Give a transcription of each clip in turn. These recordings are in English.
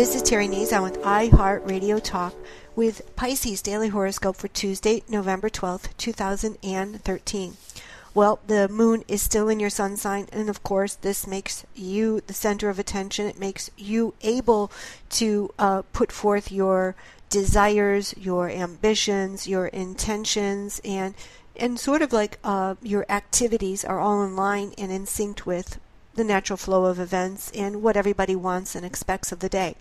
This is Terry Nazon with iHeart Radio Talk with Pisces Daily Horoscope for Tuesday, November 12th, 2013. Well, the moon is still in your sun sign, and of course, this makes you the center of attention. It makes you able to uh, put forth your desires, your ambitions, your intentions, and and sort of like uh, your activities are all in line and in sync with the natural flow of events and what everybody wants and expects of the day.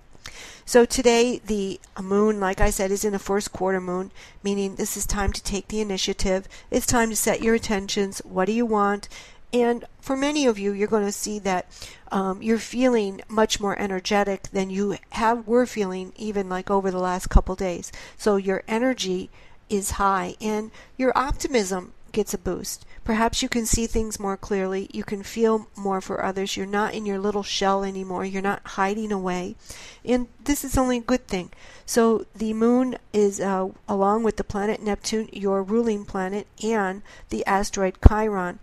So today, the moon, like I said, is in a first quarter moon, meaning this is time to take the initiative. It's time to set your intentions. What do you want? And for many of you, you're going to see that um, you're feeling much more energetic than you have were feeling even like over the last couple days. So your energy is high and your optimism gets a boost. Perhaps you can see things more clearly. You can feel more for others. You're not in your little shell anymore. You're not hiding away. And this is only a good thing. So the moon is, uh, along with the planet Neptune, your ruling planet, and the asteroid Chiron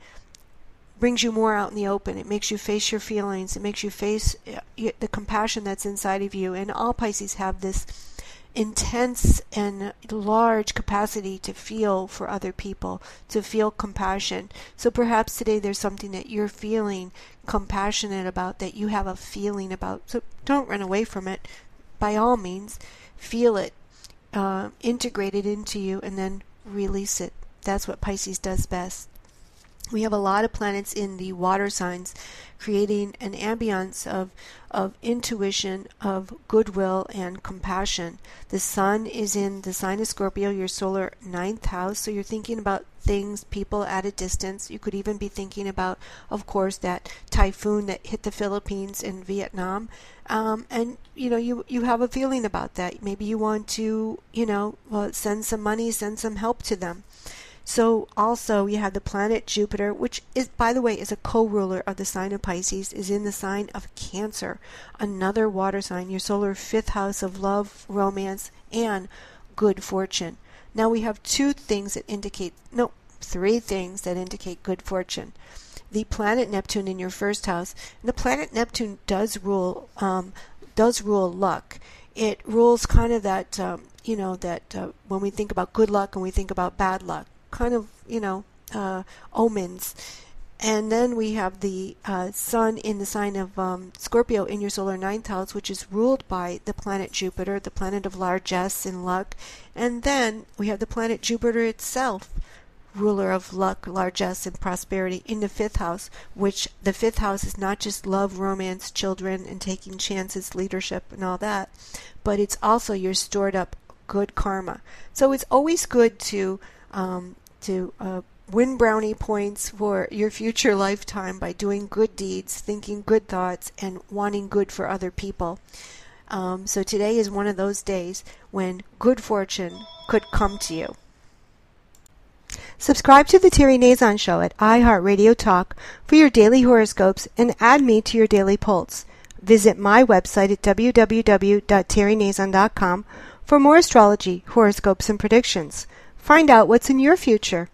brings you more out in the open. It makes you face your feelings. It makes you face uh, the compassion that's inside of you. And all Pisces have this intense and large capacity to feel for other people, to feel compassion. So perhaps today there's something that you're feeling compassionate about, that you have a feeling about. So don't run away from it. By all means, feel it, uh, integrate it into you, and then release it. That's what Pisces does best we have a lot of planets in the water signs creating an ambience of of intuition of goodwill and compassion. The sun is in the sign of scorpio your solar ninth house so you're thinking about things people at a distance. You could even be thinking about of course that typhoon that hit the philippines and vietnam. Um, and you know you you have a feeling about that. Maybe you want to you know well, send some money send some help to them so also you have the planet Jupiter, which is by the way is a co-ruler of the sign of Pisces, is in the sign of Cancer, another water sign, your solar fifth house of love, romance, and good fortune. Now we have two things that indicate no, three things that indicate good fortune. The planet Neptune in your first house. And the planet Neptune does rule um, does rule luck. It rules kind of that um, you know that uh, when we think about good luck and we think about bad luck kind of, you know, uh, omens. And then we have the uh, sun in the sign of um, Scorpio in your solar ninth house, which is ruled by the planet Jupiter, the planet of largesse and luck. And then we have the planet Jupiter itself, ruler of luck, largesse, and prosperity, in the fifth house, which the fifth house is not just love, romance, children, and taking chances, leadership, and all that, but it's also your stored up good karma. So it's always good to um, to uh, win brownie points for your future lifetime by doing good deeds, thinking good thoughts, and wanting good for other people. Um, so today is one of those days when good fortune could come to you. Subscribe to the Terry Nazon Show at iHeartRadio Talk for your daily horoscopes and add me to your daily pulse. Visit my website at www.terrynazon.com for more astrology, horoscopes, and predictions. Find out what's in your future